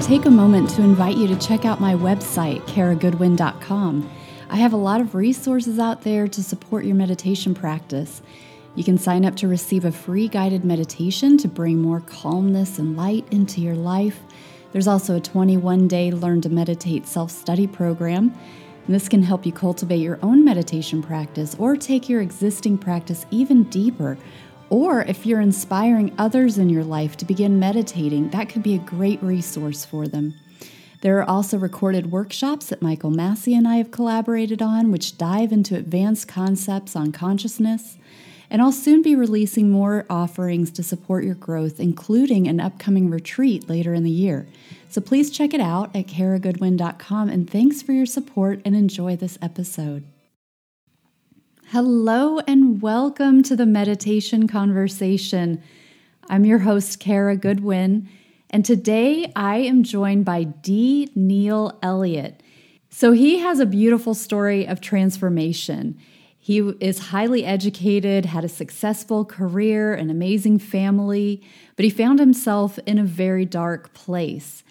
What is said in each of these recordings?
to take a moment to invite you to check out my website, karagoodwin.com. I have a lot of resources out there to support your meditation practice. You can sign up to receive a free guided meditation to bring more calmness and light into your life. There's also a 21 day Learn to Meditate self study program. This can help you cultivate your own meditation practice or take your existing practice even deeper. Or if you're inspiring others in your life to begin meditating, that could be a great resource for them. There are also recorded workshops that Michael Massey and I have collaborated on, which dive into advanced concepts on consciousness. And I'll soon be releasing more offerings to support your growth, including an upcoming retreat later in the year. So please check it out at karagoodwin.com. And thanks for your support and enjoy this episode. Hello, and welcome to the Meditation Conversation. I'm your host, Kara Goodwin. And today I am joined by D. Neil Elliott. So he has a beautiful story of transformation. He is highly educated, had a successful career, an amazing family, but he found himself in a very dark place.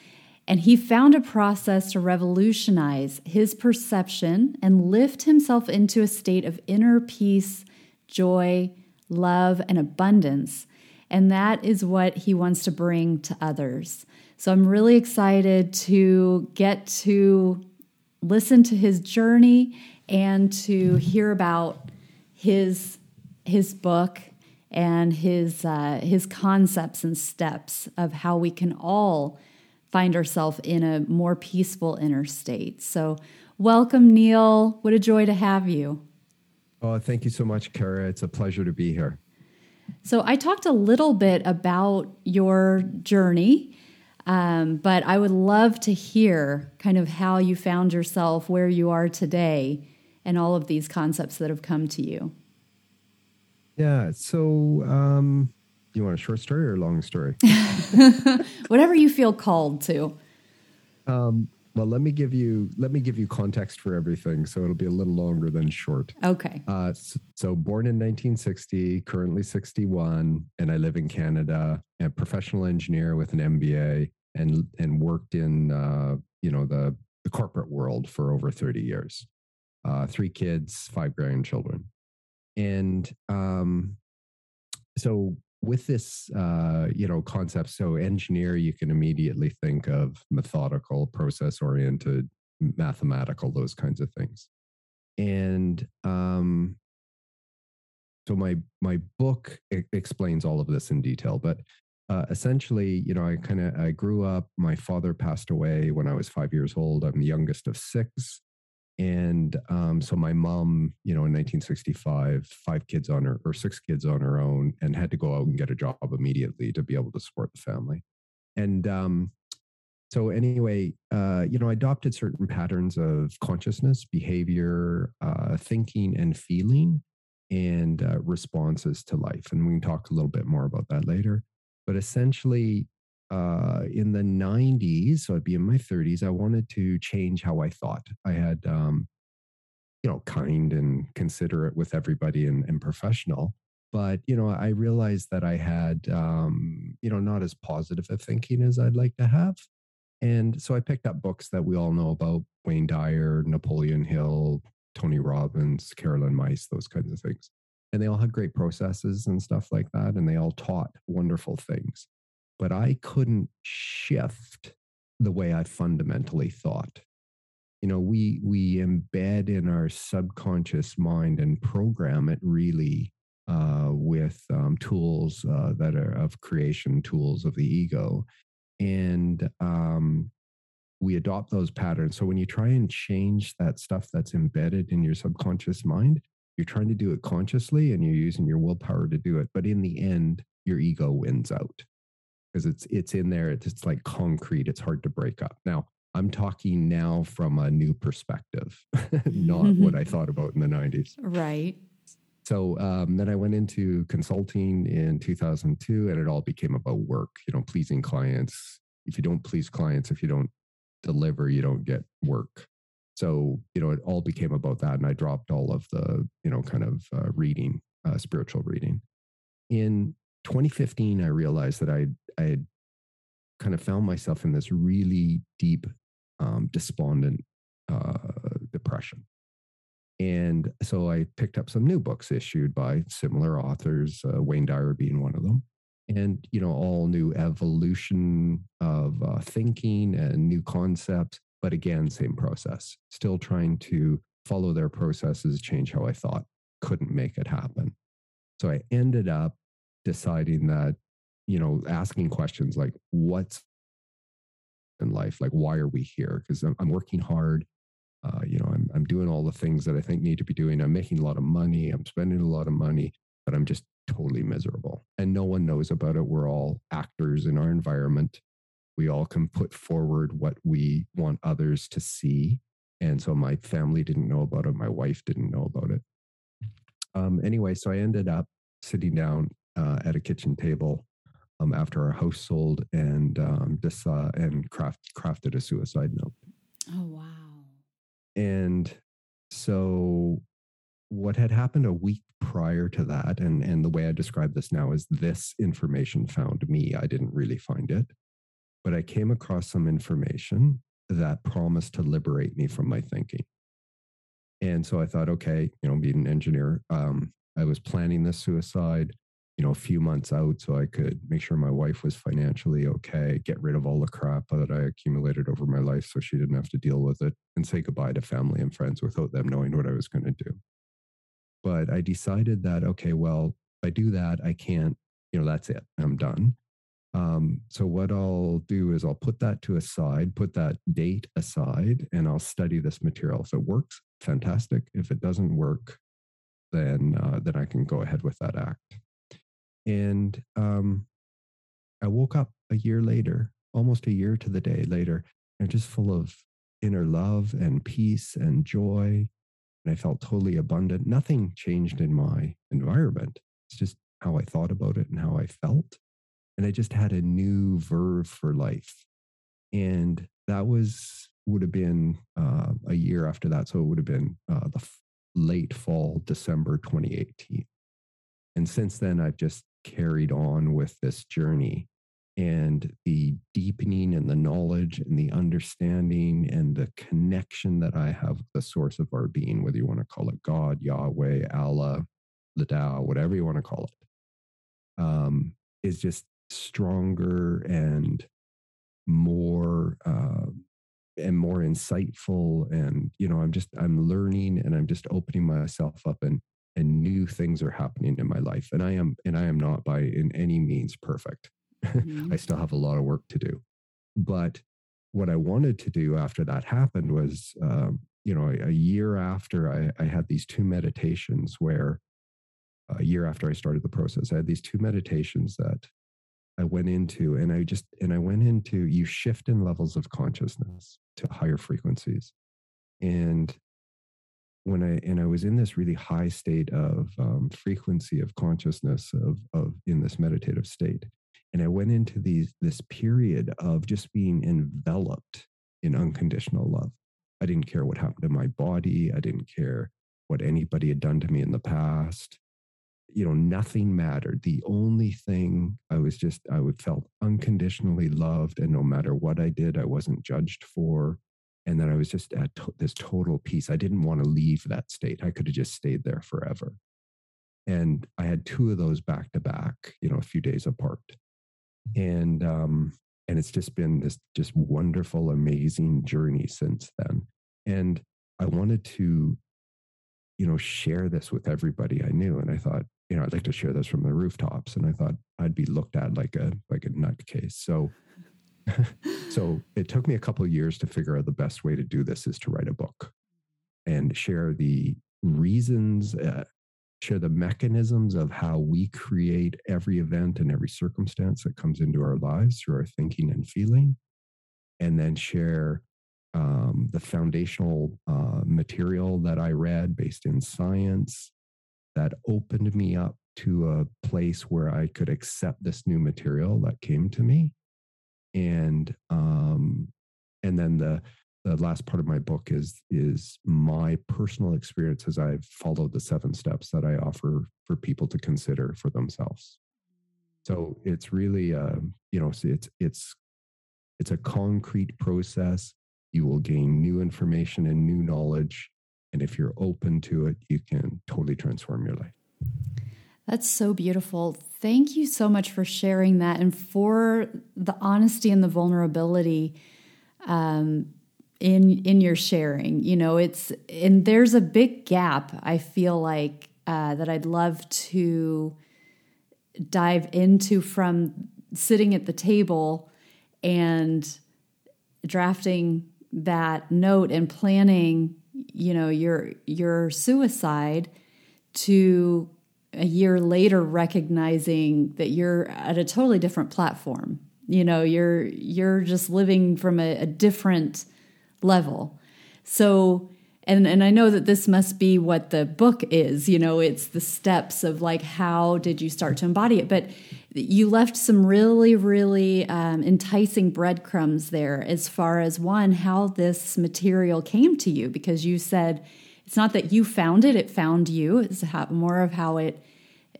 And he found a process to revolutionize his perception and lift himself into a state of inner peace, joy, love, and abundance and that is what he wants to bring to others. So I'm really excited to get to listen to his journey and to hear about his his book and his uh, his concepts and steps of how we can all find ourselves in a more peaceful inner state. So, welcome, Neil. What a joy to have you. Oh, thank you so much, Kara. It's a pleasure to be here. So I talked a little bit about your journey, um, but I would love to hear kind of how you found yourself where you are today and all of these concepts that have come to you. Yeah. So, um, you want a short story or a long story? Whatever you feel called to. Um, well, let me give you let me give you context for everything, so it'll be a little longer than short. Okay. Uh, so, so, born in 1960, currently 61, and I live in Canada. A professional engineer with an MBA, and and worked in uh, you know the the corporate world for over 30 years. Uh, three kids, five grandchildren, and um, so with this uh, you know concept so engineer you can immediately think of methodical process oriented mathematical those kinds of things. And um, so my my book explains all of this in detail but uh, essentially you know i kind of i grew up my father passed away when i was five years old i'm the youngest of six and um, so my mom, you know, in 1965, five kids on her or six kids on her own, and had to go out and get a job immediately to be able to support the family. And um, so, anyway, uh, you know, I adopted certain patterns of consciousness, behavior, uh, thinking, and feeling, and uh, responses to life. And we can talk a little bit more about that later. But essentially, uh, in the 90s, so I'd be in my 30s, I wanted to change how I thought. I had, um, you know, kind and considerate with everybody and, and professional. But, you know, I realized that I had, um, you know, not as positive a thinking as I'd like to have. And so I picked up books that we all know about Wayne Dyer, Napoleon Hill, Tony Robbins, Caroline Myss, those kinds of things. And they all had great processes and stuff like that. And they all taught wonderful things but I couldn't shift the way I fundamentally thought. You know, we we embed in our subconscious mind and program it really uh, with um, tools uh, that are of creation, tools of the ego, and um, we adopt those patterns. So when you try and change that stuff that's embedded in your subconscious mind, you're trying to do it consciously and you're using your willpower to do it. But in the end, your ego wins out because it's it's in there. It's, it's like concrete. It's hard to break up. Now I'm talking now from a new perspective, not what I thought about in the 90s. Right. So um, then I went into consulting in 2002, and it all became about work. You know, pleasing clients. If you don't please clients, if you don't deliver, you don't get work. So you know, it all became about that, and I dropped all of the you know kind of uh, reading, uh, spiritual reading. In 2015, I realized that I I had kind of found myself in this really deep, um, despondent uh, depression. And so I picked up some new books issued by similar authors, uh, Wayne Dyer being one of them. And, you know, all new evolution of uh, thinking and new concepts. But again, same process, still trying to follow their processes, change how I thought, couldn't make it happen. So I ended up deciding that, you know, asking questions like, what's in life? Like, why are we here? Because I'm, I'm working hard uh, you know, I'm, I'm doing all the things that I think need to be doing. I'm making a lot of money. I'm spending a lot of money, but I'm just totally miserable. And no one knows about it. We're all actors in our environment. We all can put forward what we want others to see. And so my family didn't know about it. My wife didn't know about it. Um, anyway, so I ended up sitting down uh, at a kitchen table um, after our house sold and um, just, uh, and craft, crafted a suicide note. Oh, wow. And so what had happened a week prior to that, and, and the way I describe this now is this information found me. I didn't really find it, but I came across some information that promised to liberate me from my thinking. And so I thought, okay, you know, being an engineer, um, I was planning this suicide you know, a few months out so I could make sure my wife was financially okay, get rid of all the crap that I accumulated over my life so she didn't have to deal with it, and say goodbye to family and friends without them knowing what I was going to do. But I decided that, okay, well, if I do that, I can't, you know, that's it, I'm done. Um, so what I'll do is I'll put that to a side, put that date aside, and I'll study this material. If it works, fantastic. If it doesn't work, then uh, then I can go ahead with that act. And um, I woke up a year later, almost a year to the day later, and just full of inner love and peace and joy. And I felt totally abundant. Nothing changed in my environment. It's just how I thought about it and how I felt. And I just had a new verve for life. And that was, would have been uh, a year after that. So it would have been uh, the f- late fall, December 2018. And since then, I've just carried on with this journey and the deepening and the knowledge and the understanding and the connection that I have with the source of our being, whether you want to call it God, Yahweh, Allah, the Tao, whatever you want to call it, um, is just stronger and more uh, and more insightful. And you know, I'm just I'm learning and I'm just opening myself up and and new things are happening in my life and i am and i am not by in any means perfect. Mm-hmm. i still have a lot of work to do. But what i wanted to do after that happened was um, you know a, a year after I, I, had these two meditations where a year after i started the process i had these two meditations that i went into and i just and i went into you shift in levels of consciousness to higher frequencies. And when I and I was in this really high state of um, frequency of consciousness of of in this meditative state, and I went into these this period of just being enveloped in unconditional love. I didn't care what happened to my body. I didn't care what anybody had done to me in the past. You know, nothing mattered. The only thing I was just I would felt unconditionally loved, and no matter what I did, I wasn't judged for and then I was just at to- this total peace. I didn't want to leave that state. I could have just stayed there forever. And I had two of those back to back, you know, a few days apart. And um, and it's just been this just wonderful, amazing journey since then. And I wanted to, you know, share this with everybody I knew. And I thought, you know, I'd like to share this from the rooftops. And I thought I'd be looked at like a like a nutcase. So so it took me a couple years to figure out the best way to do this is to write a book and share the reasons, uh, share the mechanisms of how we create every event and every circumstance that comes into our lives through our thinking and feeling, and then share um, the foundational uh, material that I read based in science that opened me up to a place where I could accept this new material that came to me and um, and then the the last part of my book is is my personal experience as I've followed the seven steps that I offer for people to consider for themselves. So it's really, uh, you know, it's it's It's a concrete process. You will gain new information and new knowledge. And if you're open to it, you can totally transform your life. That's so beautiful. Thank you so much for sharing that and for the honesty and the vulnerability um, in in your sharing. You know, it's and there's a big gap. I feel like uh, that I'd love to dive into from sitting at the table and drafting that note and planning you know your your suicide to a year later recognizing that you're at a totally different platform. You know you're you're just living from a, a different level. So and and I know that this must be what the book is you know it's the steps of like how did you start to embody it? But you left some really really um, enticing breadcrumbs there as far as one how this material came to you because you said it's not that you found it it found you. It's how, more of how it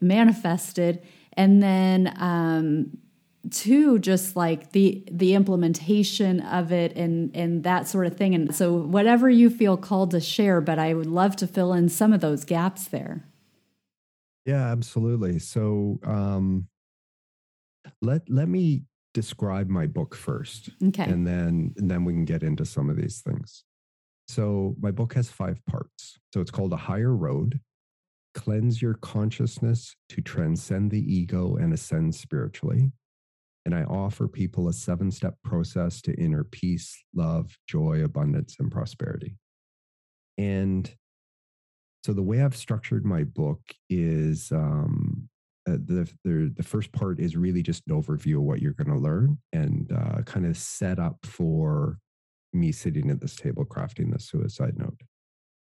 manifested. And then um, two just like the the implementation of it and and that sort of thing. And so whatever you feel called to share but i would love to fill in some of those gaps there. Yeah absolutely. So um let let me describe my book first. Okay. And then and then we can get into some of these things so my book has five parts so it's called a higher road cleanse your consciousness to transcend the ego and ascend spiritually and I offer people a seven step process to inner peace, love, joy, abundance, and prosperity. And so the way I've structured my book is um, uh, the, the, the first part is really just an overview of what you're going to learn and uh, kind of set up for me sitting at this table crafting the suicide note.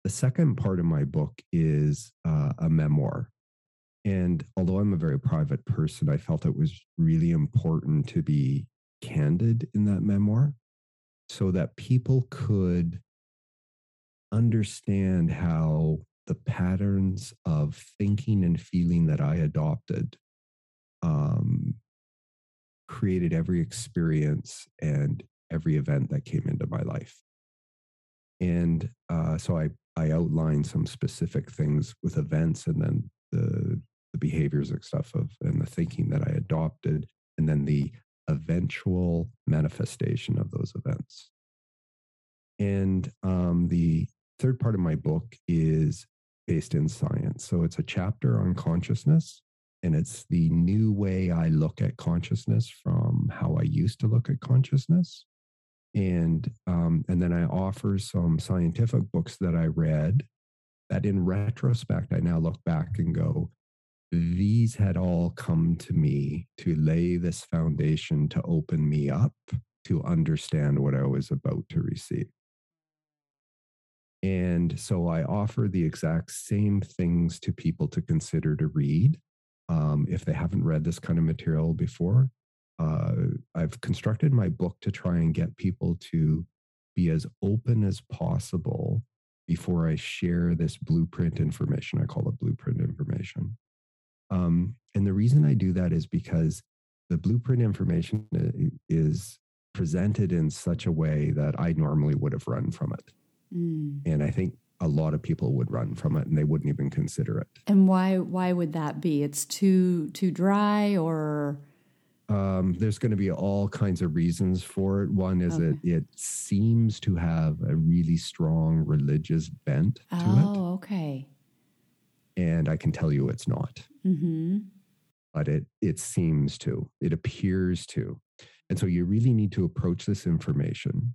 The second part of my book is uh, a memoir and although I'm a very private person, I felt it was really important to be candid in that memoir so that people could understand how the patterns of thinking and feeling that I adopted um, created every experience and every event that came into my life. And uh, so I, I outlined some specific things with events and then the the behaviors and stuff of and the thinking that I adopted, and then the eventual manifestation of those events. And um, the third part of my book is based in science. So it's a chapter on consciousness, and it's the new way I look at consciousness from how I used to look at consciousness. And um, and then I offer some scientific books that I read that in retrospect I now look back and go, these had all come to me to lay this foundation to open me up to understand what I was about to receive. And so I offer the exact same things to people to consider to read um, if they haven't read this kind of material before. Uh, I've constructed my book to try and get people to be as open as possible before I share this blueprint information. I call it blueprint information. Um, and the reason I do that is because the blueprint information uh, is presented in such a way that I normally would have run from it. Mm. And I think a lot of people would run from it and they wouldn't even consider it. And why why would that be? It's too too dry or um, there's going to be all kinds of reasons for it. One is okay. that it seems to have a really strong religious bent to oh, it. Oh, okay and I can tell you it's not. Mm-hmm. But it it seems to, it appears to, and so you really need to approach this information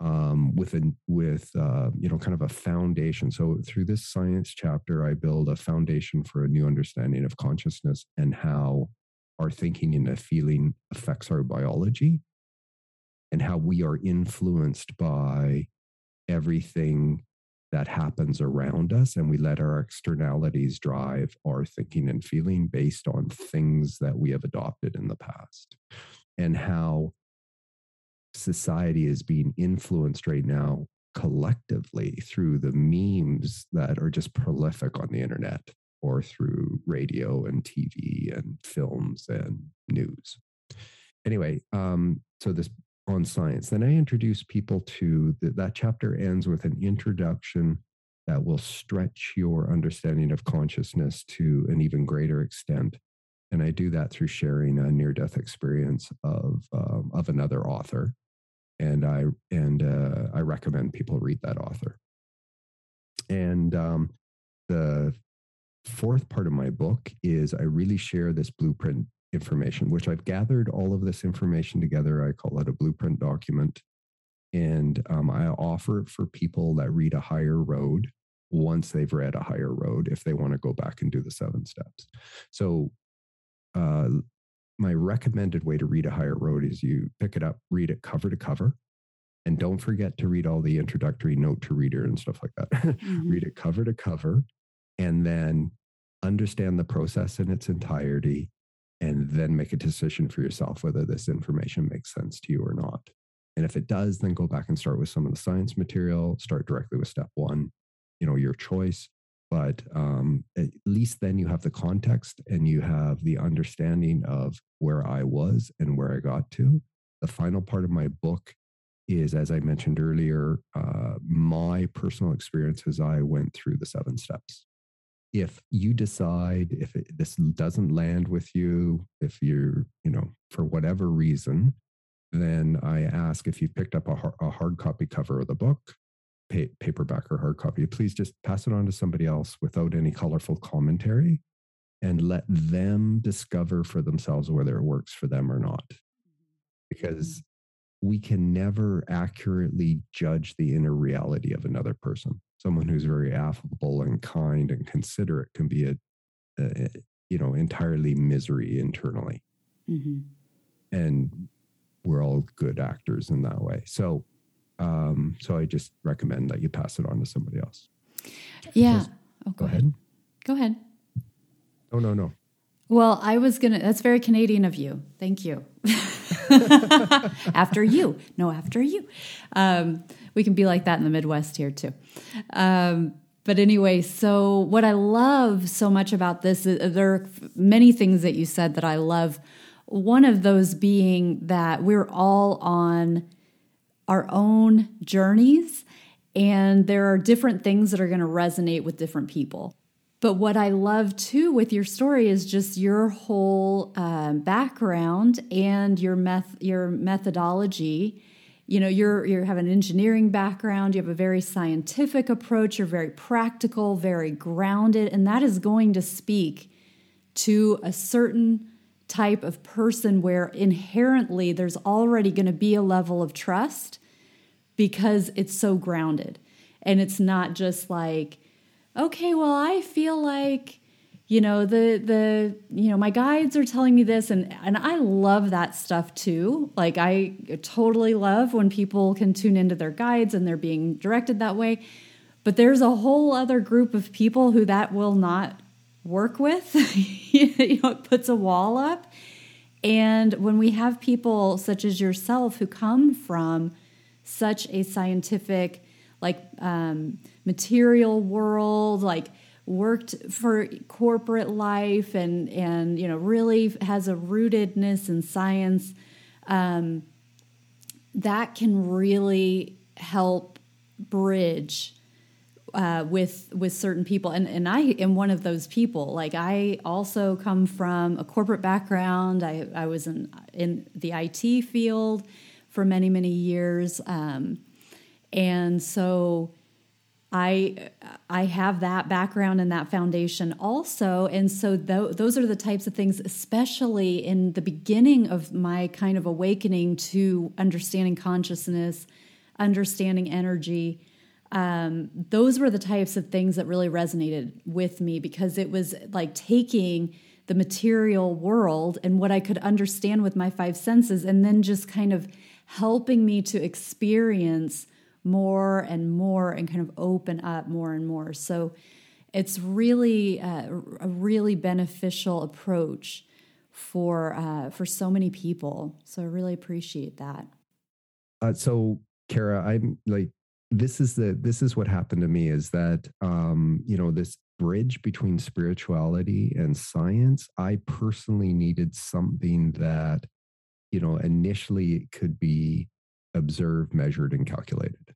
um, with a with uh, you know kind of a foundation. So through this science chapter, I build a foundation for a new understanding of consciousness and how our thinking and feeling affects our biology, and how we are influenced by everything that happens around us and we let our externalities drive our thinking and feeling based on things that we have adopted in the past. And how society is being influenced right now collectively through the memes that are just prolific on the internet or through radio and TV and films and news. anyway, um, so this on science. Then I introduce people to the, that chapter ends with an introduction that will stretch your understanding of consciousness to an even greater extent. And I do that through sharing a near death experience of, um, of another author. And I, and uh, I recommend people read that author. And um, the fourth part of my book is I really share this blueprint information, which I've gathered all of this information together. I call it a blueprint document. And um, I offer it for people that read a higher road once they've read a higher road if they want to go back and do the seven steps. So, uh, my recommended way to read a higher road is you pick it up, read it cover to cover, and don't forget to read all the introductory note to reader and stuff like that. Mm-hmm. read it cover to cover, and then understand the process in its entirety and then make a decision for yourself whether this information makes sense to you or not. And if it does, then go back and start with some of the science material, start directly with step one, you know, your choice. But um, at least then you have the context and you have the understanding of where I was and where I got to. The final part of my book is, as I mentioned earlier, uh, my personal experience as I went through the seven steps if you decide if it, this doesn't land with you, if you're, you know, for whatever reason, then I ask if you've picked up a, a hard copy cover of the book, pay, paperback or hard copy, please just pass it on to somebody else without any colorful commentary and let them discover for themselves whether it works for them or not. Because mm-hmm. we can never accurately judge the inner reality of another person someone who's very affable and kind and considerate can be a, a you know entirely misery internally. Mm-hmm. and we're all good actors in that way. So um so i just recommend that you pass it on to somebody else. Yeah. Oh, go, go ahead. ahead. Go ahead. Oh no no well i was gonna that's very canadian of you thank you after you no after you um we can be like that in the Midwest here too. Um, but anyway, so what I love so much about this, uh, there are many things that you said that I love. One of those being that we're all on our own journeys, and there are different things that are going to resonate with different people. But what I love too with your story is just your whole um, background and your meth your methodology. You know you're you have an engineering background you have a very scientific approach you're very practical very grounded and that is going to speak to a certain type of person where inherently there's already going to be a level of trust because it's so grounded. And it's not just like okay well i feel like you know the the you know my guides are telling me this and and I love that stuff too. Like I totally love when people can tune into their guides and they're being directed that way. But there's a whole other group of people who that will not work with. You know it puts a wall up. And when we have people such as yourself who come from such a scientific like um, material world like worked for corporate life and and you know really has a rootedness in science um, that can really help bridge uh, with with certain people. And and I am one of those people. Like I also come from a corporate background. I, I was in in the IT field for many many years um, and so I I have that background and that foundation also, and so th- those are the types of things, especially in the beginning of my kind of awakening to understanding consciousness, understanding energy. Um, those were the types of things that really resonated with me because it was like taking the material world and what I could understand with my five senses, and then just kind of helping me to experience more and more and kind of open up more and more. So it's really uh, a really beneficial approach for uh, for so many people. So I really appreciate that. Uh, so Kara, I'm like this is the this is what happened to me is that um, you know this bridge between spirituality and science. I personally needed something that you know, initially it could be observed, measured, and calculated.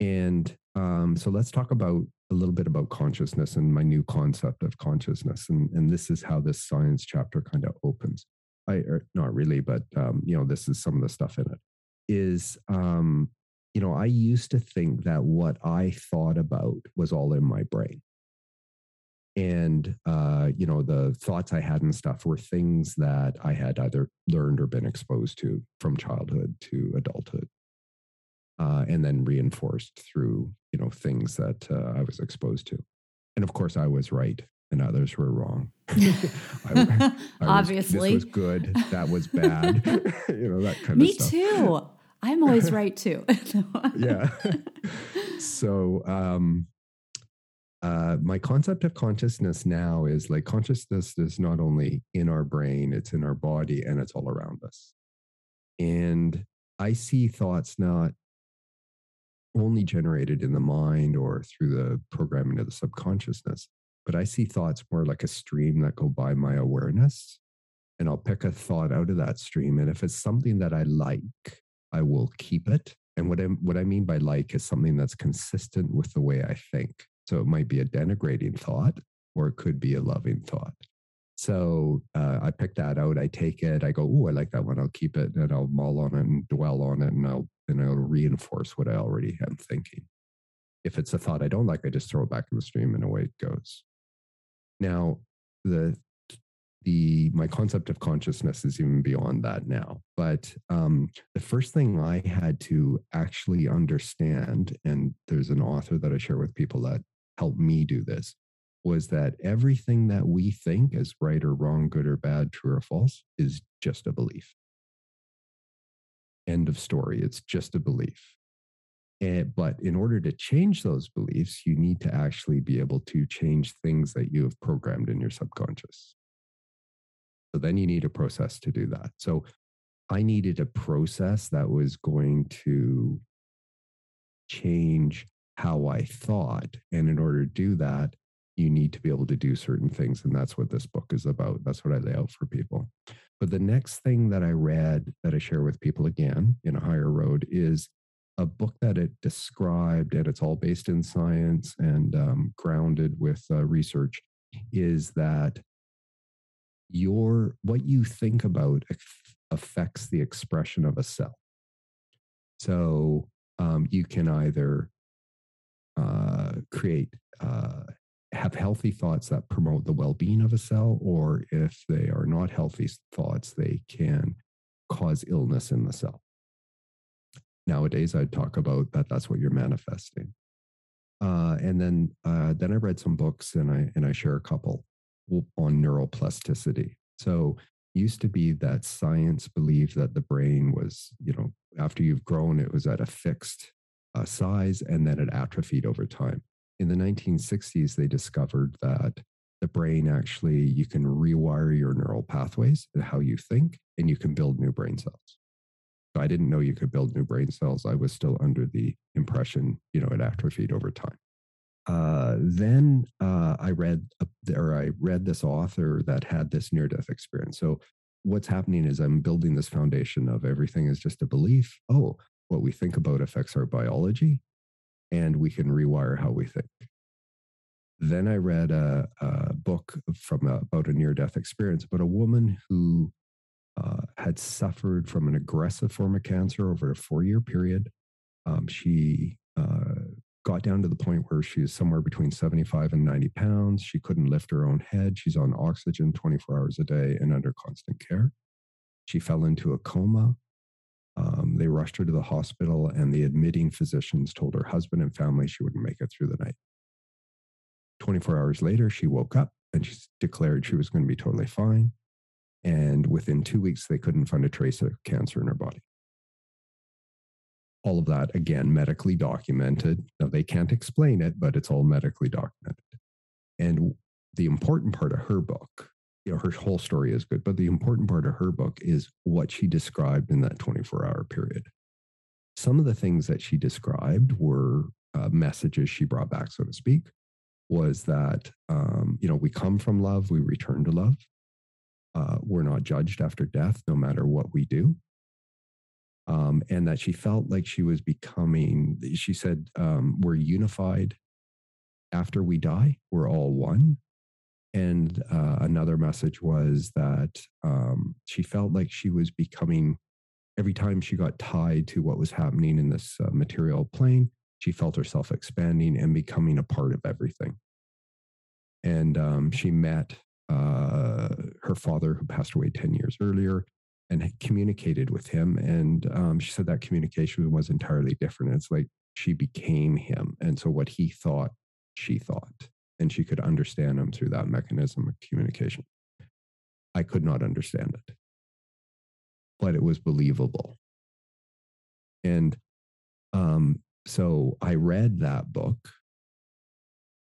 And um, so let's talk about a little bit about consciousness and my new concept of consciousness. And, and this is how this science chapter kind of opens. I, er, not really, but um, you know, this is some of the stuff in it. Is um, you know, I used to think that what I thought about was all in my brain. And, uh, you know, the thoughts I had and stuff were things that I had either learned or been exposed to from childhood to adulthood. Uh, and then reinforced through, you know, things that uh, I was exposed to. And of course, I was right and others were wrong. I, I Obviously. Was, this was good. That was bad. you know, that kind Me of stuff. Me too. I'm always right too. yeah. So, um, uh, my concept of consciousness now is like consciousness is not only in our brain, it's in our body and it's all around us. And I see thoughts not only generated in the mind or through the programming of the subconsciousness, but I see thoughts more like a stream that go by my awareness. And I'll pick a thought out of that stream. And if it's something that I like, I will keep it. And what I, what I mean by like is something that's consistent with the way I think. So it might be a denigrating thought or it could be a loving thought. So uh, I pick that out. I take it. I go, oh, I like that one. I'll keep it and I'll mull on it and dwell on it and I'll and I'll reinforce what I already am thinking. If it's a thought I don't like, I just throw it back in the stream and away it goes. Now, the the my concept of consciousness is even beyond that now. But um, the first thing I had to actually understand, and there's an author that I share with people that helped me do this, was that everything that we think is right or wrong, good or bad, true or false, is just a belief. End of story. It's just a belief. And, eh, but in order to change those beliefs, you need to actually be able to change things that you have programmed in your subconscious. So then you need a process to do that. So I needed a process that was going to change how I thought. And in order to do that, you need to be able to do certain things. And that's what this book is about. That's what I lay out for people. But the next thing that I read that I share with people again in a higher road is a book that it described, and it's all based in science and um, grounded with uh, research, is that your what you think about affects the expression of a cell. So um, you can either uh, create uh, have healthy thoughts that promote the well-being of a cell, or if they are not healthy thoughts, they can cause illness in the cell nowadays I'd talk about that that's what you're manifesting. Uh, and then uh, then I read some books and I and I share a couple on neuroplasticity. So used to be that science believed that the brain was, you know, after you've grown, it was at a fixed uh, size and then it atrophied over time. In the 1960s, they discovered that the brain actually, you can rewire your neural pathways and how you think, and you can build new brain cells. I didn't know you could build new brain cells. I was still under the impression, you know, it atrophied over time. Uh, then uh, I read, or I read this author that had this near-death experience. So what's happening is I'm building this foundation of everything is just a belief. Oh, what we think about affects our biology, and we can rewire how we think. Then I read a, a book from a, about a near-death experience about a woman who uh, had suffered from an aggressive form of cancer over a four year period. Um, she uh, got down to the point where she is somewhere between 75 and 90 pounds. She couldn't lift her own head. She's on oxygen 24 hours a day and under constant care. She fell into a coma. Um, they rushed her to the hospital, and the admitting physicians told her husband and family she wouldn't make it through the night. 24 hours later, she woke up and she declared she was going to be totally fine. And within two weeks, they couldn't find a trace of cancer in her body. All of that, again, medically documented. Now, they can't explain it, but it's all medically documented. And the important part of her book, you know, her whole story is good, but the important part of her book is what she described in that 24 hour period. Some of the things that she described were uh, messages she brought back, so to speak, was that, um, you know, we come from love, we return to love uh, we're not judged after death, no matter what we do. Um, and that she felt like she was becoming, she said, um, we're unified after we die, we're all one. And uh, another message was that um, she felt like she was becoming, every time she got tied to what was happening in this uh, material plane, she felt herself expanding and becoming a part of everything. And um, she met uh, her father, who passed away 10 years earlier, and communicated with him. And um, she said that communication was entirely different. It's like she became him. And so what he thought, she thought and she could understand him through that mechanism of communication. I could not understand it, but it was believable. And um, so I read that book.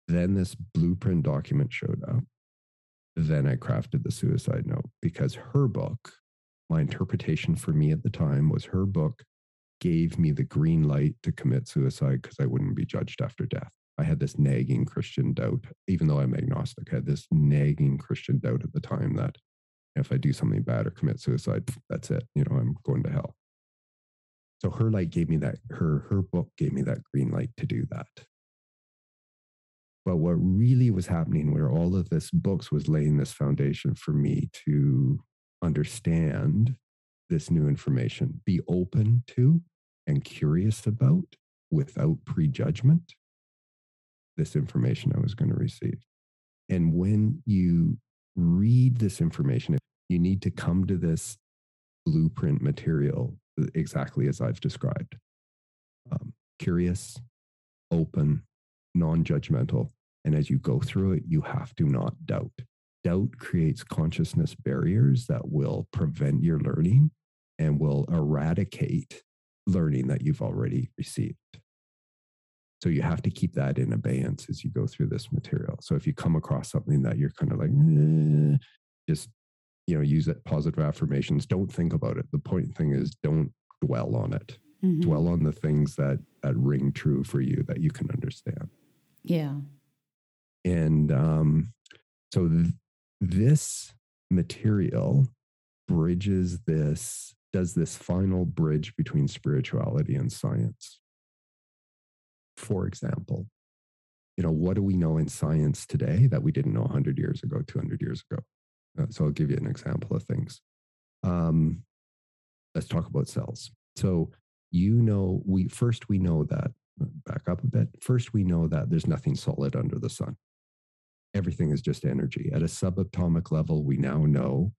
Then this blueprint document showed up. Then I crafted the suicide note because her book, my interpretation for me at the time was her book gave me the green light to commit suicide because I wouldn't be judged after death. I had this nagging Christian doubt, even though I'm agnostic, I had this nagging Christian doubt at the time that if I do something bad or commit suicide, that's it. You know, I'm going to hell. So her light gave me that, her, her book gave me that green light to do that. But what really was happening where all of this books was laying this foundation for me to understand this new information, be open to and curious about without prejudgment this information I was going to receive. And when you read this information, you need to come to this blueprint material exactly as I've described um, curious, open, non judgmental. And as you go through it, you have to not doubt. Doubt creates consciousness barriers that will prevent your learning and will eradicate learning that you've already received. So you have to keep that in abeyance as you go through this material. So if you come across something that you're kind of like, eh, just you know, use it positive affirmations. Don't think about it. The point thing is don't dwell on it. Mm-hmm. Dwell on the things that that ring true for you that you can understand. Yeah. And um, so th- this material bridges this, does this final bridge between spirituality and science for example. You know, what do we know in science today that we didn't know 100 years ago, 200 years ago? Uh, so I'll give you an example of things. Um, let's talk about cells. So you know, we first we know that back up a bit. First, we know that there's nothing solid under the sun. Everything is just energy. At a subatomic level, we now know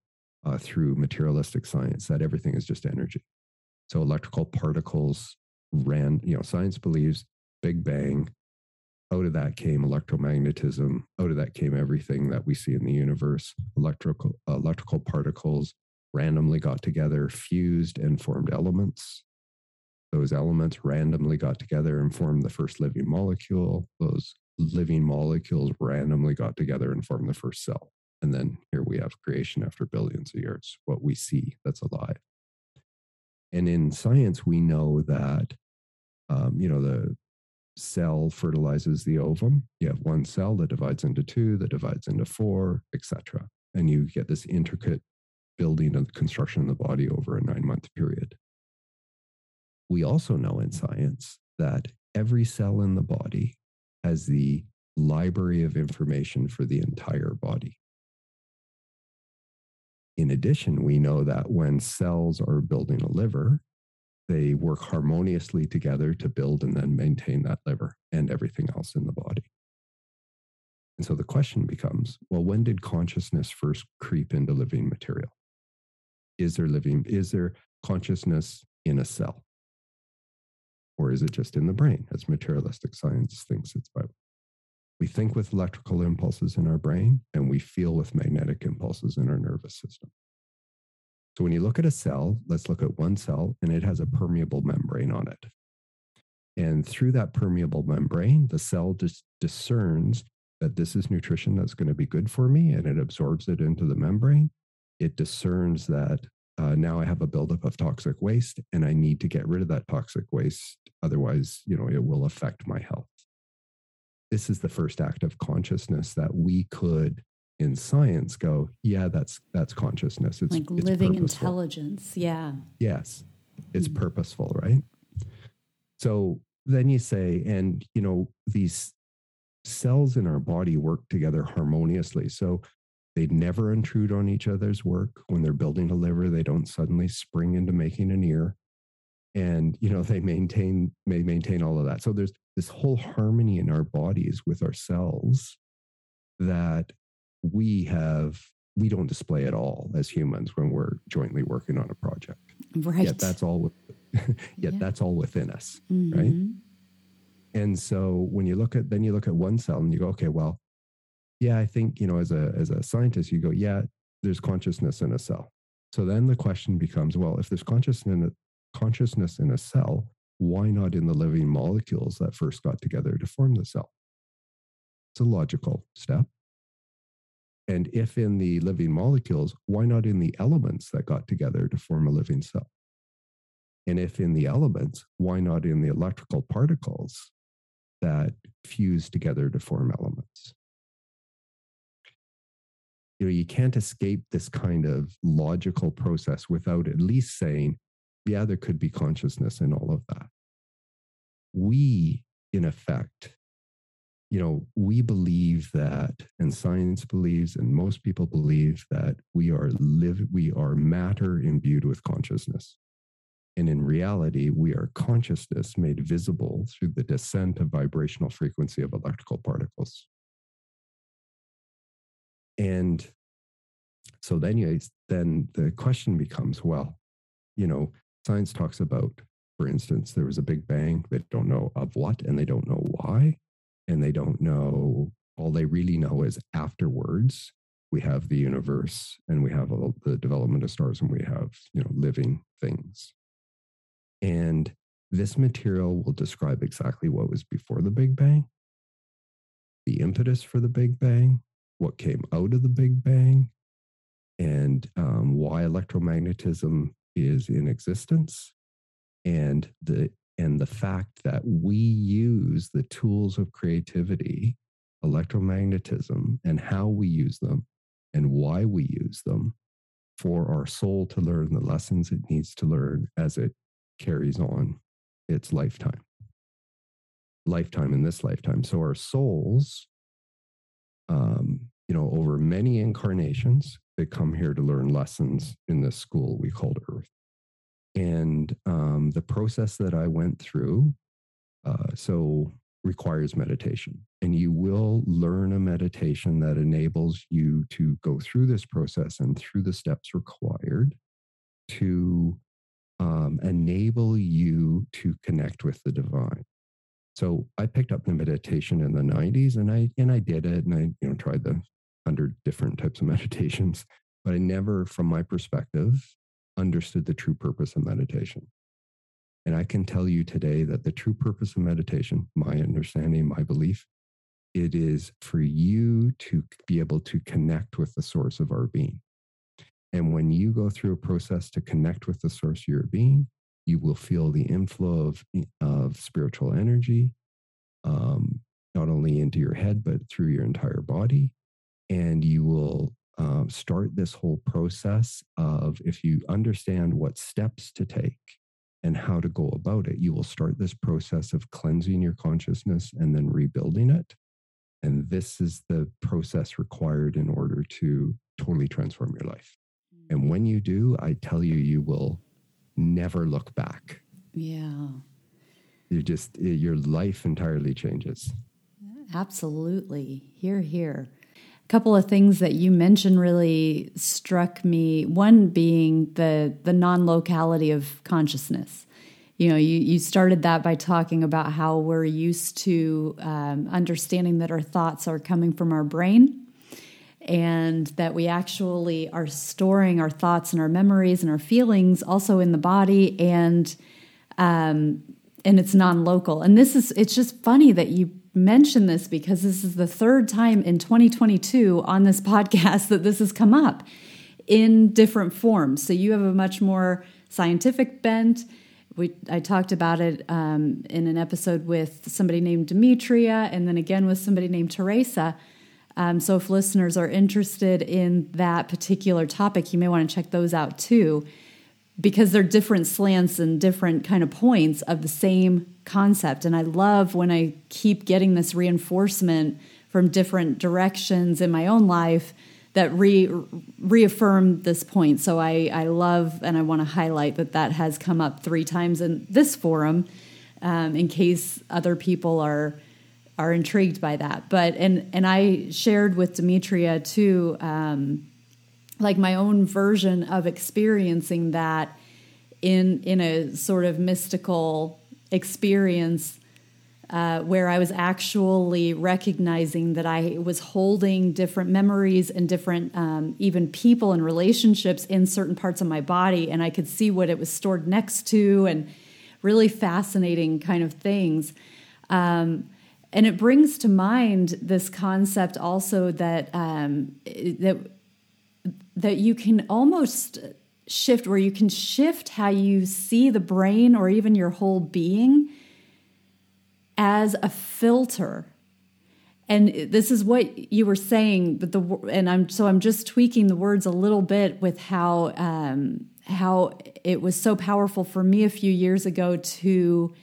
uh, through materialistic science that everything is just energy. So electrical particles ran, you know, science believes Big Bang. Out of that came electromagnetism. Out of that came everything that we see in the universe. Electrical electrical particles randomly got together, fused, and formed elements. Those elements randomly got together and formed the first living molecule. Those living molecules randomly got together and formed the first cell. And then here we have creation after billions of years, what we see that's alive. And in science, we know that, um, you know, the cell fertilizes the ovum. You have one cell that divides into two, that divides into four, etc. And you get this intricate building of construction in the body over a nine month period. We also know in science that every cell in the body has the library of information for the entire body. In addition, we know that when cells are building a liver, they work harmoniously together to build and then maintain that liver and everything else in the body. And so the question becomes well, when did consciousness first creep into living material? Is there living, is there consciousness in a cell? Or is it just in the brain, as materialistic science thinks it's about? We think with electrical impulses in our brain, and we feel with magnetic impulses in our nervous system. So when you look at a cell, let's look at one cell and it has a permeable membrane on it. And through that permeable membrane, the cell just discerns that this is nutrition that's going to be good for me and it absorbs it into the membrane. It discerns that uh, now I have a buildup of toxic waste and I need to get rid of that toxic waste. Otherwise, you know, it will affect my health. This is the first act of consciousness that we could in science go, yeah, that's that's consciousness. It's like it's living purposeful. intelligence. Yeah. Yes. It's mm-hmm. purposeful, right? So then you say, and you know, these cells in our body work together harmoniously. So they never intrude on each other's work. When they're building a liver, they don't suddenly spring into making an ear. And you know, they maintain may maintain all of that. So there's this whole harmony in our bodies with our cells that we have we don't display at all as humans when we're jointly working on a project. Right. Yet that's all with, yet yeah. that's all within us. Mm-hmm. Right. And so when you look at then you look at one cell and you go, okay, well, yeah, I think, you know, as a as a scientist, you go, yeah, there's consciousness in a cell. So then the question becomes, well, if there's consciousness in a, consciousness in a cell, why not in the living molecules that first got together to form the cell? It's a logical step. And if in the living molecules, why not in the elements that got together to form a living cell? And if in the elements, why not in the electrical particles that fuse together to form elements? You know, you can't escape this kind of logical process without at least saying, yeah, there could be consciousness in all of that. We, in effect, you know, we believe that, and science believes, and most people believe that we are live, we are matter imbued with consciousness. And in reality, we are consciousness made visible through the descent of vibrational frequency of electrical particles. And so then you then the question becomes, well, you know, science talks about, for instance, there was a big bang. They don't know of what and they don't know why and they don't know all they really know is afterwards we have the universe and we have all the development of stars and we have you know living things. And this material will describe exactly what was before the big bang the impetus for the big bang what came out of the big bang and um, why electromagnetism is in existence and the and the fact that we use the tools of creativity, electromagnetism, and how we use them and why we use them for our soul to learn the lessons it needs to learn as it carries on its lifetime. Lifetime in this lifetime. So our souls, um, you know, over many incarnations, they come here to learn lessons in this school we called Earth. And um, the process that I went through, uh, so requires meditation. And you will learn a meditation that enables you to go through this process and through the steps required to um, enable you to connect with the divine. So I picked up the meditation in the 90s and I and I did it and I you know tried the hundred different types of meditations, but I never, from my perspective, understood the true purpose of meditation. And I can tell you today that the true purpose of meditation, my understanding, my belief, it is for you to be able to connect with the source of our being. And when you go through a process to connect with the source of your being, you will feel the inflow of, of spiritual energy, um, not only into your head, but through your entire body. And you will um, start this whole process of if you understand what steps to take and how to go about it, you will start this process of cleansing your consciousness and then rebuilding it. And this is the process required in order to totally transform your life. And mm. when you do, I tell you, you will never look back. Yeah. You just, your life entirely changes. Absolutely. Here, here couple of things that you mentioned really struck me. One being the the non locality of consciousness. You know, you, you started that by talking about how we're used to um, understanding that our thoughts are coming from our brain and that we actually are storing our thoughts and our memories and our feelings also in the body and um, and it's non-local and this is it's just funny that you mention this because this is the third time in 2022 on this podcast that this has come up in different forms. So you have a much more scientific bent. We, I talked about it um, in an episode with somebody named Demetria, and then again with somebody named Teresa. Um, so if listeners are interested in that particular topic, you may want to check those out too, because they're different slants and different kind of points of the same concept. And I love when I keep getting this reinforcement from different directions in my own life that re, reaffirm this point. So I, I love and I want to highlight that that has come up three times in this forum um, in case other people are are intrigued by that. But and and I shared with Demetria too, um, like my own version of experiencing that in in a sort of mystical experience uh, where I was actually recognizing that I was holding different memories and different, um, even people and relationships in certain parts of my body, and I could see what it was stored next to, and really fascinating kind of things. Um, and it brings to mind this concept also that um, that that you can almost shift, where you can shift how you see the brain or even your whole being as a filter. And this is what you were saying but the and i'm so i'm just tweaking the words a little bit with how um how it was so powerful for me a few years ago to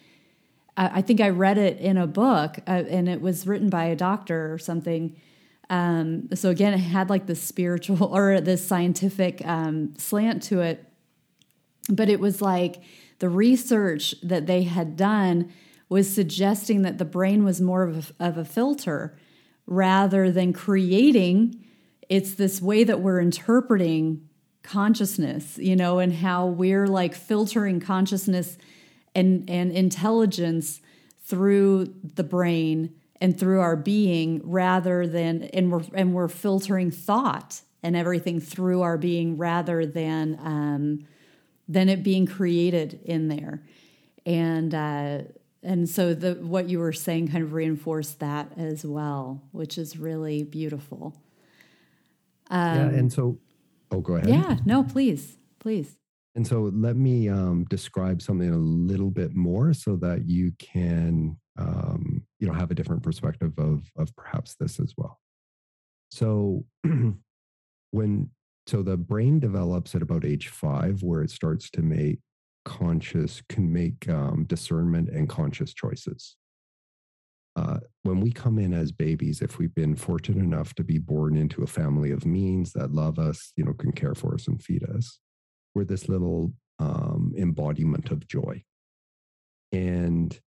i think i read it in a book uh, and it was written by a doctor or something um so again it had like this spiritual or this scientific um slant to it but it was like the research that they had done was suggesting that the brain was more of a, of a filter rather than creating. It's this way that we're interpreting consciousness, you know, and how we're like filtering consciousness and, and intelligence through the brain and through our being rather than and we're and we're filtering thought and everything through our being rather than um, than it being created in there and uh, and so the what you were saying kind of reinforced that as well, which is really beautiful. Um, yeah, and so, oh, go ahead. Yeah, no, please, please. And so, let me um, describe something a little bit more so that you can, um, you know, have a different perspective of of perhaps this as well. So, when so the brain develops at about age five, where it starts to make conscious can make um, discernment and conscious choices. Uh, when we come in as babies, if we've been fortunate enough to be born into a family of means that love us, you know, can care for us and feed us, we're this little um, embodiment of joy. And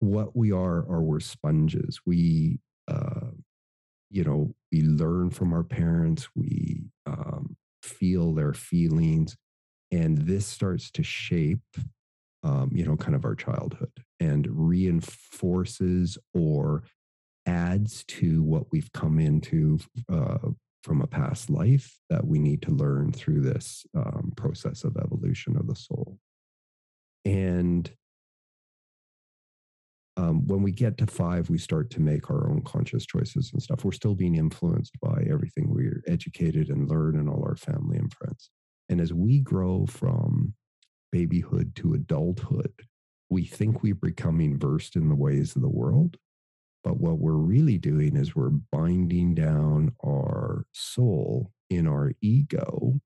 what we are are we're sponges. We, uh, you know, we learn from our parents. We um, feel their feelings and this starts to shape um, you know kind of our childhood and reinforces or adds to what we've come into uh, from a past life that we need to learn through this um, process of evolution of the soul and um, when we get to five, we start to make our own conscious choices and stuff. We're still being influenced by everything we're educated and learn and all our family and friends. And as we grow from babyhood to adulthood, we think we're becoming versed in the ways of the world. But what we're really doing is we're binding down our soul in our ego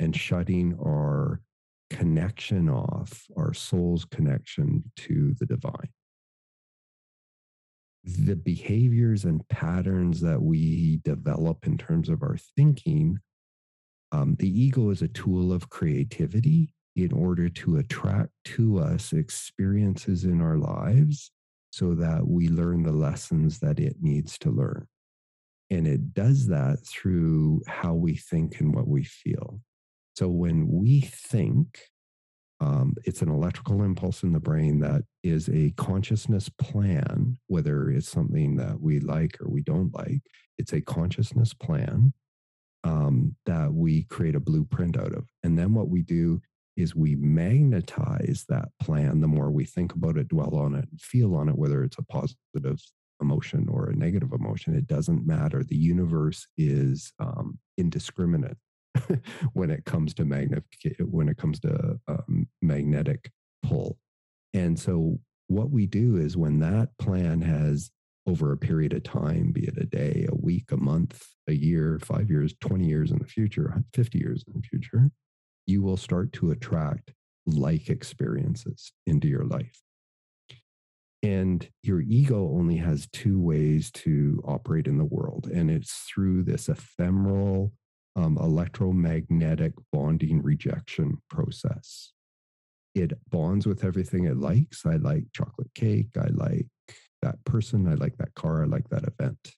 and shutting our connection off, our soul's connection to the divine. The behaviors and patterns that we develop in terms of our thinking um, the ego is a tool of creativity in order to attract to us experiences in our lives so that we learn the lessons that it needs to learn. And it does that through how we think and what we feel. So when we think, um, it's an electrical impulse in the brain that is a consciousness plan, whether it's something that we like or we don't like. It's a consciousness plan um, that we create a blueprint out of. And then what we do is we magnetize that plan the more we think about it, dwell on it, feel on it, whether it's a positive emotion or a negative emotion. It doesn't matter. The universe is um, indiscriminate when it comes to magnet when it comes to um, magnetic pull. And so what we do is when that plan has over a period of time, be it a day, a week, a month, a year, five years, 20 years in the future, 50 years in the future, you will start to attract like experiences into your life. And your ego only has two ways to operate in the world, and it's through this ephemeral um, electromagnetic bonding rejection process. It bonds with everything it likes. I like chocolate cake. I like that person. I like that car. I like that event.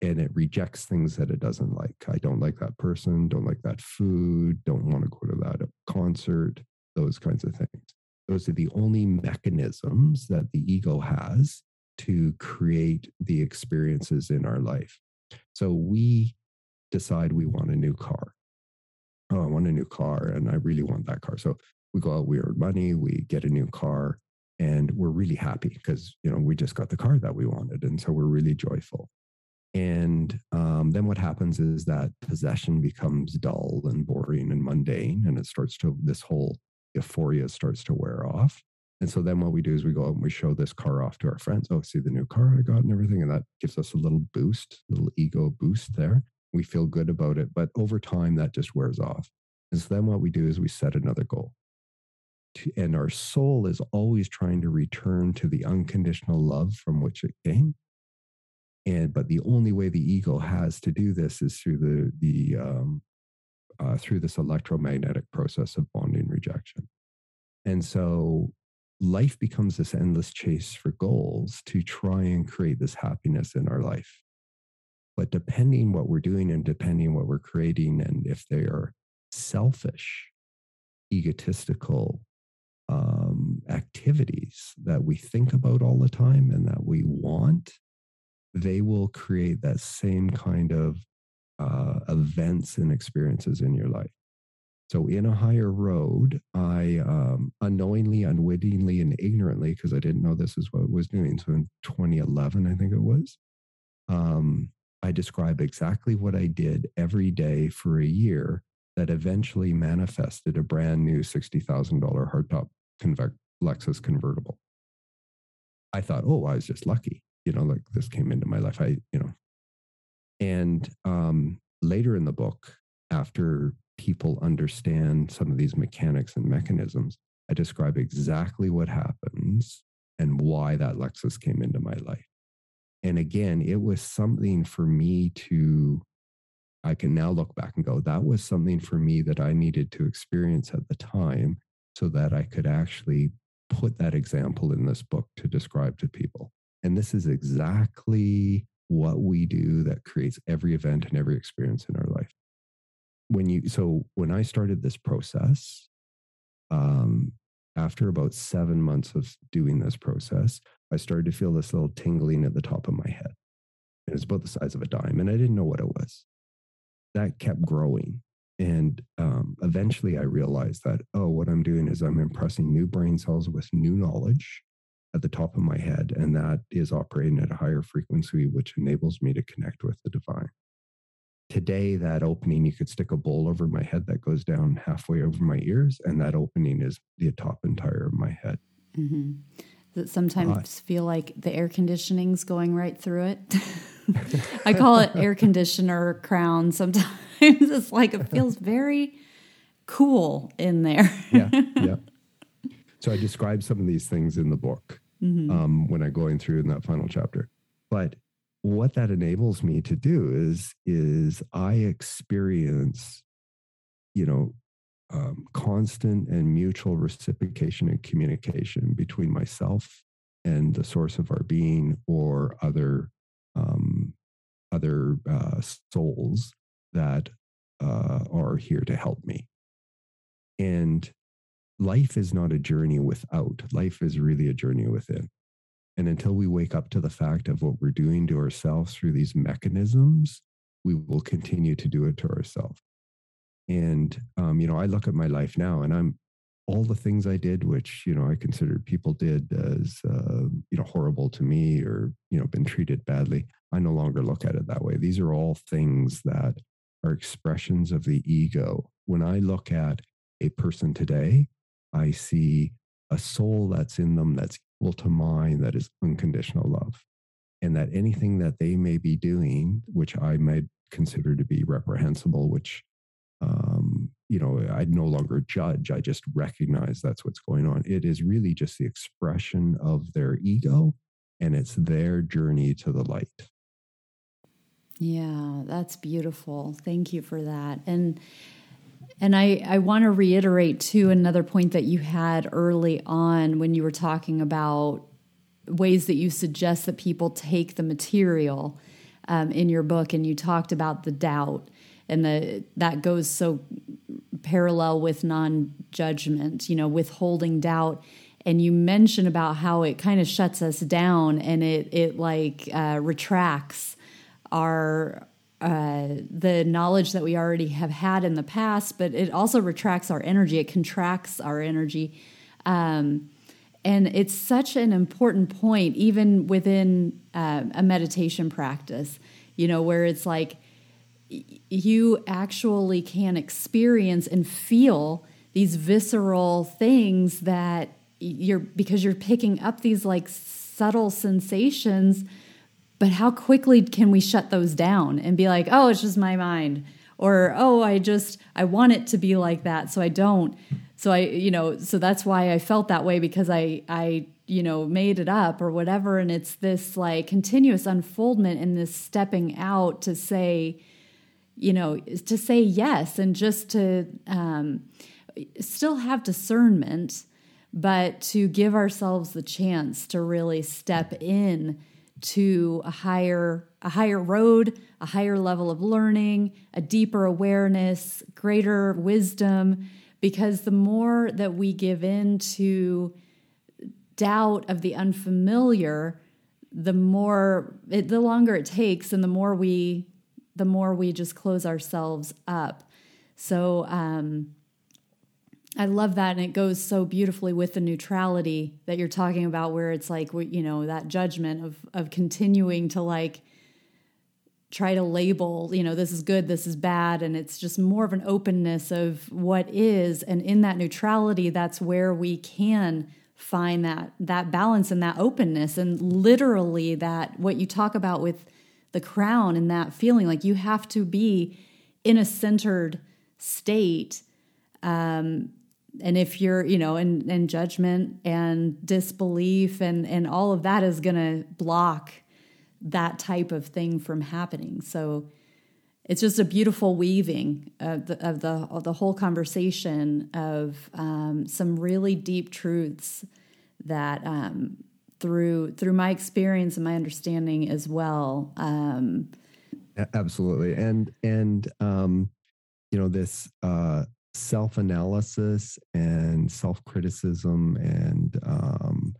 And it rejects things that it doesn't like. I don't like that person. Don't like that food. Don't want to go to that concert. Those kinds of things. Those are the only mechanisms that the ego has to create the experiences in our life. So we decide we want a new car. Oh, I want a new car and I really want that car. So we go out, we earn money, we get a new car, and we're really happy because you know we just got the car that we wanted. And so we're really joyful. And um, then what happens is that possession becomes dull and boring and mundane, and it starts to this whole euphoria starts to wear off. And so then what we do is we go out and we show this car off to our friends. Oh, see the new car I got and everything. And that gives us a little boost, little ego boost there. We feel good about it. But over time, that just wears off. And so then what we do is we set another goal. And our soul is always trying to return to the unconditional love from which it came. And but the only way the ego has to do this is through the the um, uh, through this electromagnetic process of bonding rejection. And so life becomes this endless chase for goals to try and create this happiness in our life. But depending what we're doing and depending what we're creating, and if they are selfish, egotistical um, activities that we think about all the time and that we want, they will create that same kind of uh, events and experiences in your life. So, in a higher road, I um, unknowingly, unwittingly, and ignorantly, because I didn't know this is what I was doing. So, in 2011, I think it was, um, I describe exactly what I did every day for a year that eventually manifested a brand new $60,000 hardtop Lexus convertible. I thought, oh, I was just lucky. You know, like this came into my life. I, you know, and um, later in the book, after people understand some of these mechanics and mechanisms, I describe exactly what happens and why that Lexus came into my life. And again, it was something for me to, I can now look back and go, that was something for me that I needed to experience at the time so that I could actually put that example in this book to describe to people. And this is exactly what we do that creates every event and every experience in our life. When you, so when I started this process, um, after about seven months of doing this process, I started to feel this little tingling at the top of my head. It was about the size of a dime, and I didn't know what it was. That kept growing. And um, eventually I realized that, oh, what I'm doing is I'm impressing new brain cells with new knowledge at the top of my head. And that is operating at a higher frequency, which enables me to connect with the divine. Today, that opening, you could stick a bowl over my head that goes down halfway over my ears. And that opening is the top entire of my head. Mm-hmm. That sometimes uh, feel like the air conditioning's going right through it. I call it air conditioner crown. Sometimes it's like it feels very cool in there. yeah, yeah. So I describe some of these things in the book mm-hmm. um, when I'm going through in that final chapter. But what that enables me to do is is I experience, you know, um, constant and mutual reciprocation and communication between myself and the source of our being or other um, other uh, souls that uh, are here to help me. And life is not a journey without, life is really a journey within. And until we wake up to the fact of what we're doing to ourselves through these mechanisms, we will continue to do it to ourselves. And, um, you know, I look at my life now and I'm all the things I did, which, you know, I considered people did as, uh, you know, horrible to me or, you know, been treated badly. I no longer look at it that way. These are all things that are expressions of the ego. When I look at a person today, I see a soul that's in them that's equal to mine, that is unconditional love. and that anything that they may be doing, which I might consider to be reprehensible, which um, you know, I no longer judge. I just recognize that's what's going on. It is really just the expression of their ego and it's their journey to the light. Yeah, that's beautiful. Thank you for that. And and I, I want to reiterate too another point that you had early on when you were talking about ways that you suggest that people take the material um, in your book, and you talked about the doubt, and the that goes so parallel with non-judgment, you know, withholding doubt. And you mentioned about how it kind of shuts us down and it it like uh, retracts our uh, the knowledge that we already have had in the past, but it also retracts our energy. It contracts our energy. Um, and it's such an important point, even within uh, a meditation practice, you know, where it's like you actually can experience and feel these visceral things that you're because you're picking up these like subtle sensations but how quickly can we shut those down and be like, oh, it's just my mind? Or, oh, I just, I want it to be like that. So I don't. So I, you know, so that's why I felt that way because I, I, you know, made it up or whatever. And it's this like continuous unfoldment and this stepping out to say, you know, to say yes and just to um, still have discernment, but to give ourselves the chance to really step in to a higher a higher road, a higher level of learning, a deeper awareness, greater wisdom because the more that we give in to doubt of the unfamiliar, the more it, the longer it takes and the more we the more we just close ourselves up. So um I love that. And it goes so beautifully with the neutrality that you're talking about, where it's like, you know, that judgment of, of continuing to like try to label, you know, this is good, this is bad. And it's just more of an openness of what is. And in that neutrality, that's where we can find that, that balance and that openness. And literally that, what you talk about with the crown and that feeling. Like you have to be in a centered state um, and if you're you know in, in judgment and disbelief and and all of that is going to block that type of thing from happening. So it's just a beautiful weaving of the of the, of the whole conversation of um, some really deep truths that um, through through my experience and my understanding as well um, absolutely and and um, you know this uh, self analysis and self criticism and, um,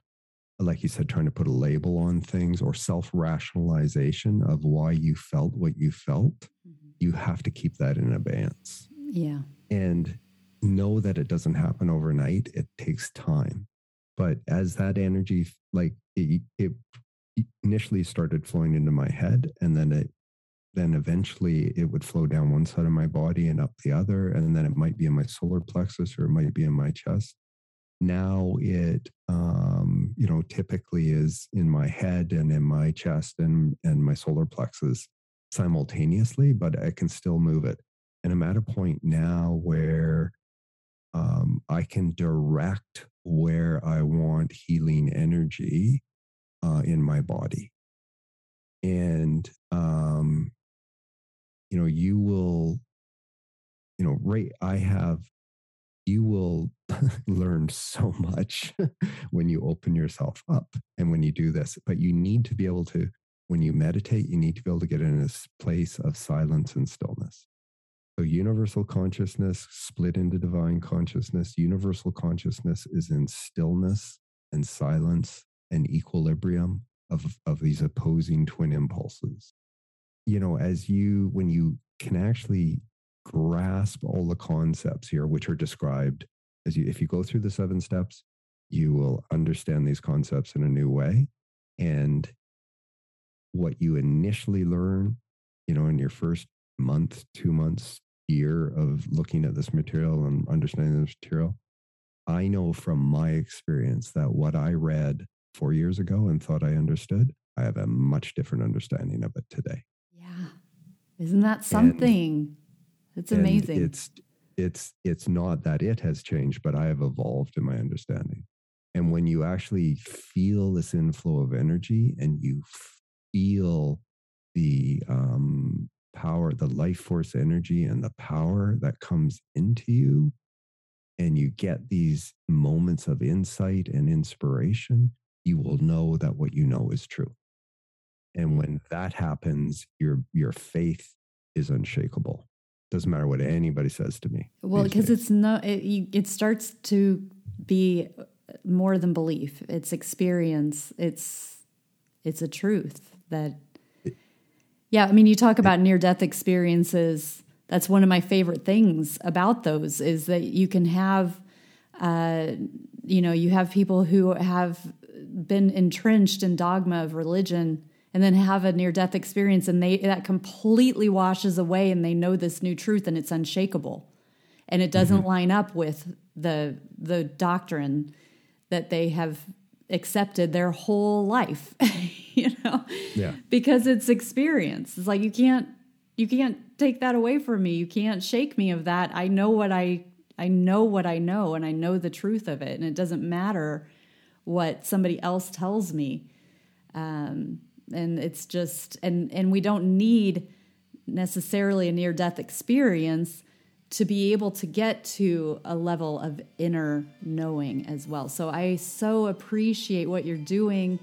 like you said, trying to put a label on things or self rationalization of why you felt what you felt, mm-hmm. you have to keep that in abeyance. Yeah. And know that it doesn't happen overnight, it takes time. But as that energy, like it, it initially started flowing into my head and then it then eventually it would flow down one side of my body and up the other. And then it might be in my solar plexus or it might be in my chest. Now it, um, you know, typically is in my head and in my chest and, and my solar plexus simultaneously, but I can still move it. And I'm at a point now where um, I can direct where I want healing energy uh, in my body. And um, you know, you will, you know, right, I have, you will learn so much when you open yourself up and when you do this. But you need to be able to, when you meditate, you need to be able to get in this place of silence and stillness. So, universal consciousness split into divine consciousness. Universal consciousness is in stillness and silence and equilibrium of, of these opposing twin impulses you know, as you, when you can actually grasp all the concepts here, which are described as you, if you go through the seven steps, you will understand these concepts in a new way. And what you initially learn, you know, in your first month, two months, year of looking at this material and understanding this material, I know from my experience that what I read four years ago and thought I understood, I have a much different understanding of it today. Yeah. Isn't that something? And, it's amazing. It's it's it's not that it has changed, but I have evolved in my understanding. And when you actually feel this inflow of energy and you feel the um, power, the life force energy and the power that comes into you, and you get these moments of insight and inspiration, you will know that what you know is true. And mm-hmm. when that happens, your your faith is unshakable. Doesn't matter what anybody says to me. Well, because it's not, it, it starts to be uh, more than belief. It's experience. It's it's a truth that. Yeah, I mean, you talk about near death experiences. That's one of my favorite things about those is that you can have, uh, you know, you have people who have been entrenched in dogma of religion and then have a near death experience and they that completely washes away and they know this new truth and it's unshakable and it doesn't mm-hmm. line up with the the doctrine that they have accepted their whole life you know? Yeah. Because it's experience. It's like you can't you can't take that away from me. You can't shake me of that. I know what i i know what i know and i know the truth of it and it doesn't matter what somebody else tells me. Um and it's just and and we don't need necessarily a near death experience to be able to get to a level of inner knowing as well. So I so appreciate what you're doing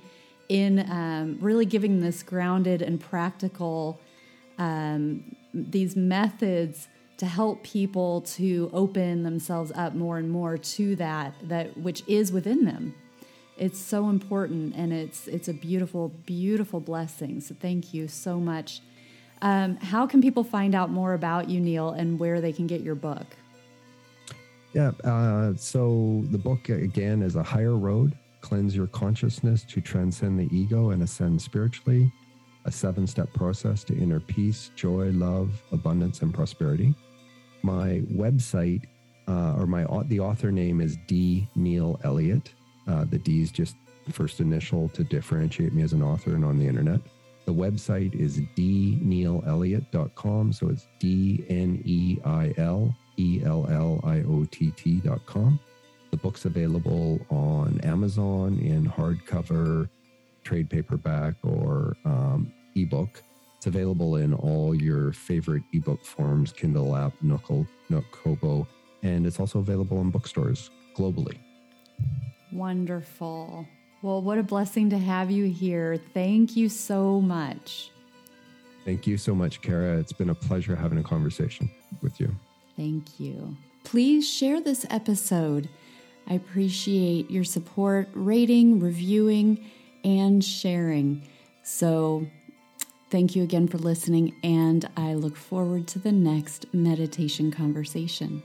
in um, really giving this grounded and practical um, these methods to help people to open themselves up more and more to that that which is within them it's so important and it's it's a beautiful beautiful blessing so thank you so much um, how can people find out more about you neil and where they can get your book? Yeah uh, so the book again is a higher road cleanse your consciousness to transcend the ego and ascend spiritually a seven step process to inner peace joy love abundance and prosperity. My website uh, or my the author name is d. Neil elliott. Uh, the D is just first initial to differentiate me as an author and on the internet. The website is dneilelliott.com. So it's D N E I L E L L I O T T.com. The book's available on Amazon in hardcover, trade paperback, or um, ebook. It's available in all your favorite ebook forms Kindle app, Nook, Nook Kobo, and it's also available in bookstores globally. Wonderful. Well, what a blessing to have you here. Thank you so much. Thank you so much, Kara. It's been a pleasure having a conversation with you. Thank you. Please share this episode. I appreciate your support, rating, reviewing, and sharing. So, thank you again for listening, and I look forward to the next meditation conversation.